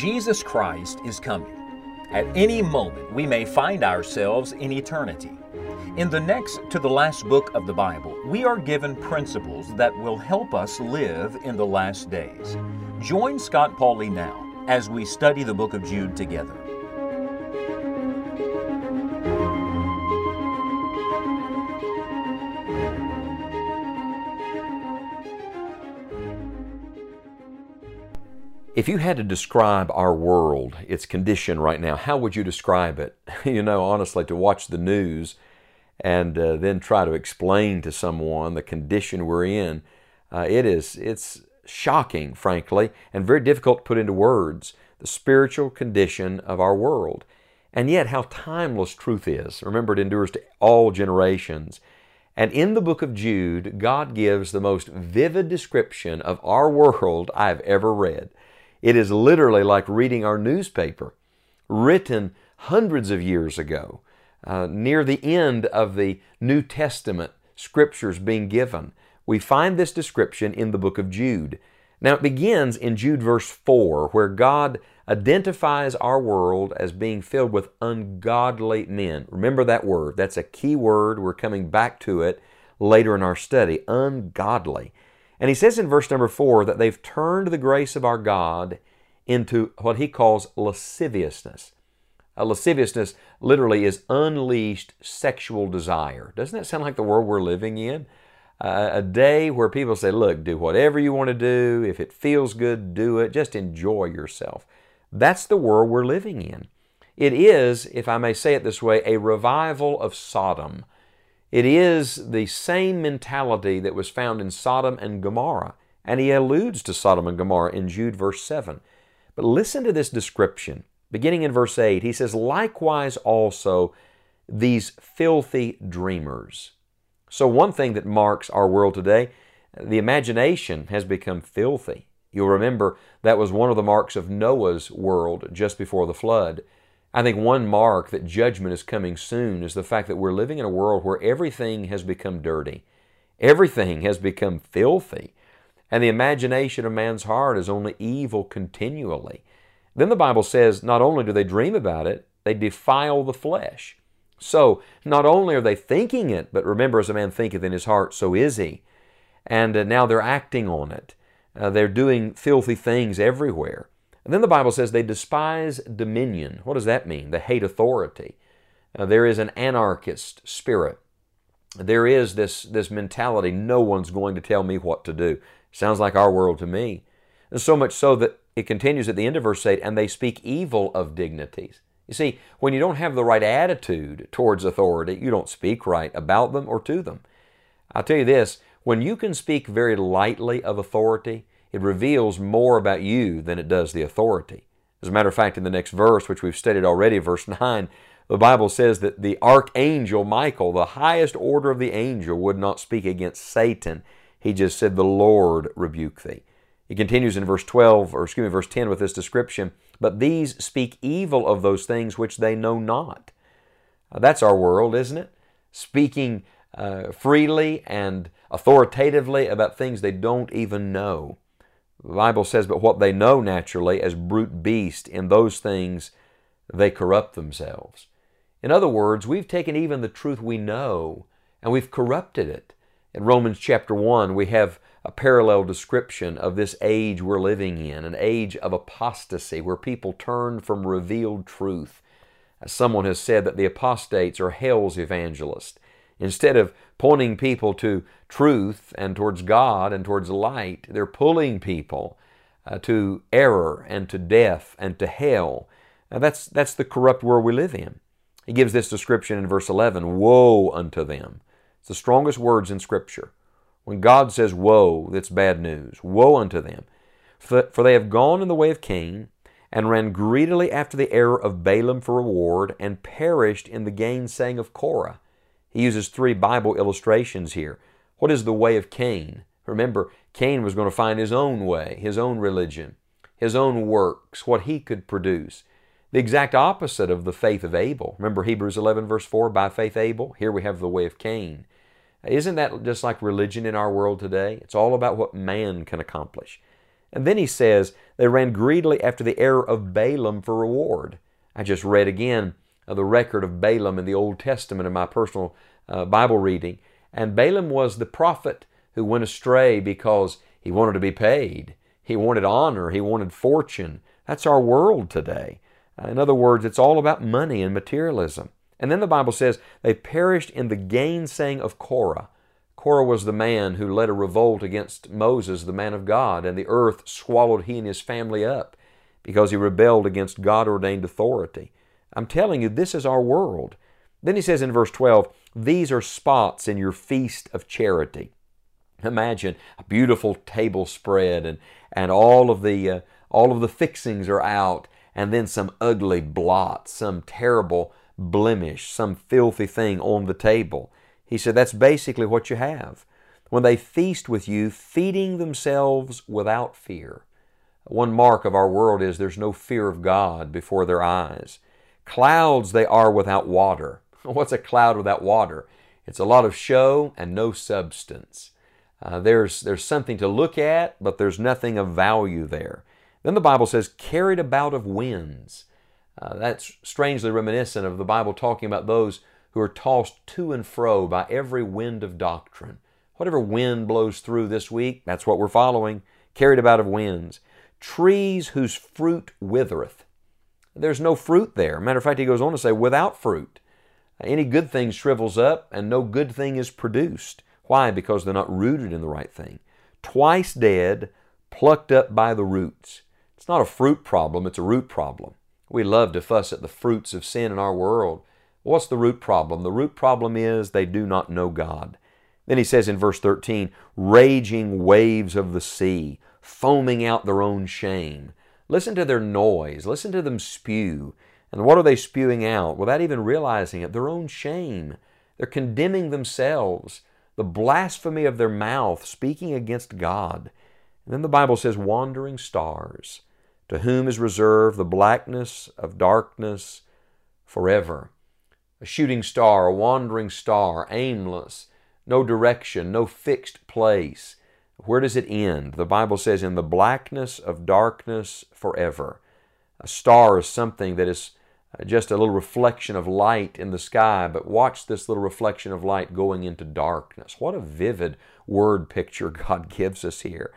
Jesus Christ is coming. At any moment, we may find ourselves in eternity. In the next to the last book of the Bible, we are given principles that will help us live in the last days. Join Scott Pauley now as we study the book of Jude together. If you had to describe our world, its condition right now, how would you describe it? you know, honestly, to watch the news and uh, then try to explain to someone the condition we're in, uh, it is it's shocking, frankly, and very difficult to put into words the spiritual condition of our world. And yet, how timeless truth is. Remember, it endures to all generations. And in the book of Jude, God gives the most vivid description of our world I've ever read. It is literally like reading our newspaper, written hundreds of years ago, uh, near the end of the New Testament scriptures being given. We find this description in the book of Jude. Now it begins in Jude verse 4, where God identifies our world as being filled with ungodly men. Remember that word. That's a key word. We're coming back to it later in our study. Ungodly. And he says in verse number four that they've turned the grace of our God into what he calls lasciviousness. A lasciviousness literally is unleashed sexual desire. Doesn't that sound like the world we're living in? Uh, a day where people say, look, do whatever you want to do. If it feels good, do it. Just enjoy yourself. That's the world we're living in. It is, if I may say it this way, a revival of Sodom. It is the same mentality that was found in Sodom and Gomorrah, and he alludes to Sodom and Gomorrah in Jude verse 7. But listen to this description. Beginning in verse 8, he says, Likewise also these filthy dreamers. So, one thing that marks our world today, the imagination has become filthy. You'll remember that was one of the marks of Noah's world just before the flood. I think one mark that judgment is coming soon is the fact that we're living in a world where everything has become dirty. Everything has become filthy. And the imagination of man's heart is only evil continually. Then the Bible says not only do they dream about it, they defile the flesh. So, not only are they thinking it, but remember, as a man thinketh in his heart, so is he. And uh, now they're acting on it. Uh, they're doing filthy things everywhere. And then the Bible says they despise dominion. What does that mean? They hate authority. Uh, there is an anarchist spirit. There is this, this mentality no one's going to tell me what to do. Sounds like our world to me. And so much so that it continues at the end of verse 8 and they speak evil of dignities. You see, when you don't have the right attitude towards authority, you don't speak right about them or to them. I'll tell you this when you can speak very lightly of authority, it reveals more about you than it does the authority. As a matter of fact, in the next verse, which we've studied already, verse 9, the Bible says that the archangel Michael, the highest order of the angel, would not speak against Satan. He just said, The Lord rebuke thee. It continues in verse 12, or excuse me, verse 10 with this description, but these speak evil of those things which they know not. Uh, that's our world, isn't it? Speaking uh, freely and authoritatively about things they don't even know. The Bible says, but what they know naturally as brute beast, in those things they corrupt themselves. In other words, we've taken even the truth we know and we've corrupted it. In Romans chapter 1, we have a parallel description of this age we're living in, an age of apostasy where people turn from revealed truth. As someone has said that the apostates are hell's evangelists. Instead of pointing people to truth and towards God and towards light, they're pulling people uh, to error and to death and to hell. Now that's, that's the corrupt world we live in. He gives this description in verse 11 Woe unto them. It's the strongest words in Scripture. When God says woe, that's bad news. Woe unto them. For they have gone in the way of Cain, and ran greedily after the error of Balaam for reward, and perished in the gainsaying of Korah. He uses three Bible illustrations here. What is the way of Cain? Remember, Cain was going to find his own way, his own religion, his own works, what he could produce. The exact opposite of the faith of Abel. Remember Hebrews 11, verse 4, by faith Abel? Here we have the way of Cain. Isn't that just like religion in our world today? It's all about what man can accomplish. And then he says, they ran greedily after the error of Balaam for reward. I just read again the record of Balaam in the Old Testament in my personal uh, Bible reading. And Balaam was the prophet who went astray because he wanted to be paid. He wanted honor. He wanted fortune. That's our world today. Uh, in other words, it's all about money and materialism. And then the Bible says they perished in the gainsaying of Korah. Korah was the man who led a revolt against Moses, the man of God, and the earth swallowed he and his family up because he rebelled against God ordained authority. I'm telling you, this is our world. Then he says in verse 12, These are spots in your feast of charity. Imagine a beautiful table spread and, and all of the uh, all of the fixings are out, and then some ugly blot, some terrible blemish, some filthy thing on the table. He said that's basically what you have. When they feast with you, feeding themselves without fear. One mark of our world is there's no fear of God before their eyes. Clouds they are without water. What's a cloud without water? It's a lot of show and no substance. Uh, there's, there's something to look at, but there's nothing of value there. Then the Bible says, carried about of winds. Uh, that's strangely reminiscent of the Bible talking about those who are tossed to and fro by every wind of doctrine. Whatever wind blows through this week, that's what we're following. Carried about of winds. Trees whose fruit withereth. There's no fruit there. Matter of fact, he goes on to say, without fruit. Any good thing shrivels up and no good thing is produced. Why? Because they're not rooted in the right thing. Twice dead, plucked up by the roots. It's not a fruit problem, it's a root problem. We love to fuss at the fruits of sin in our world. What's the root problem? The root problem is they do not know God. Then he says in verse 13, raging waves of the sea, foaming out their own shame. Listen to their noise. Listen to them spew. And what are they spewing out? Without even realizing it, their own shame. They're condemning themselves, the blasphemy of their mouth, speaking against God. And then the Bible says, wandering stars, to whom is reserved the blackness of darkness forever. A shooting star, a wandering star, aimless, no direction, no fixed place. Where does it end? The Bible says, in the blackness of darkness forever. A star is something that is uh, just a little reflection of light in the sky, but watch this little reflection of light going into darkness. What a vivid word picture God gives us here.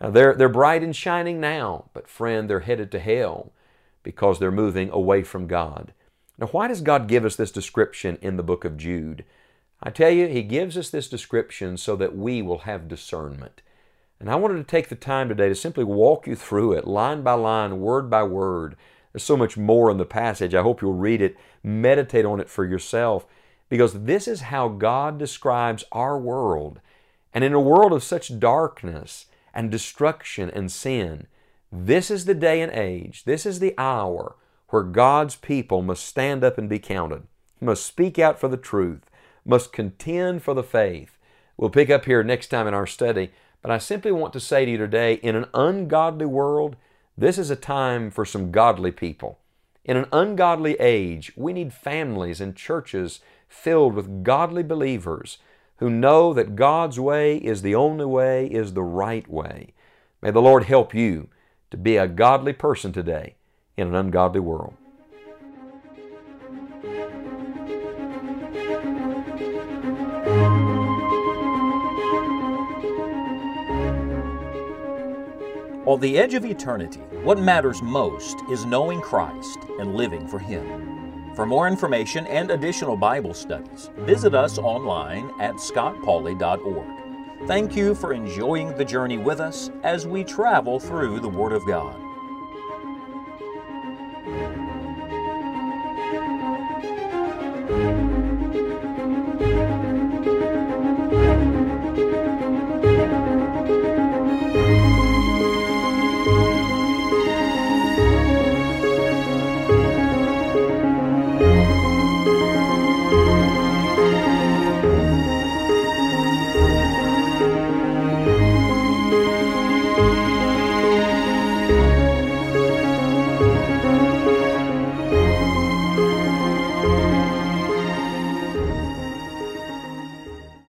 Now they're, they're bright and shining now, but friend, they're headed to hell because they're moving away from God. Now, why does God give us this description in the book of Jude? I tell you, He gives us this description so that we will have discernment. And I wanted to take the time today to simply walk you through it, line by line, word by word. There's so much more in the passage. I hope you'll read it, meditate on it for yourself, because this is how God describes our world. And in a world of such darkness and destruction and sin, this is the day and age, this is the hour where God's people must stand up and be counted, must speak out for the truth, must contend for the faith. We'll pick up here next time in our study but I simply want to say to you today in an ungodly world, this is a time for some godly people. In an ungodly age, we need families and churches filled with godly believers who know that God's way is the only way, is the right way. May the Lord help you to be a godly person today in an ungodly world. On the edge of eternity, what matters most is knowing Christ and living for Him. For more information and additional Bible studies, visit us online at scottpauley.org. Thank you for enjoying the journey with us as we travel through the Word of God.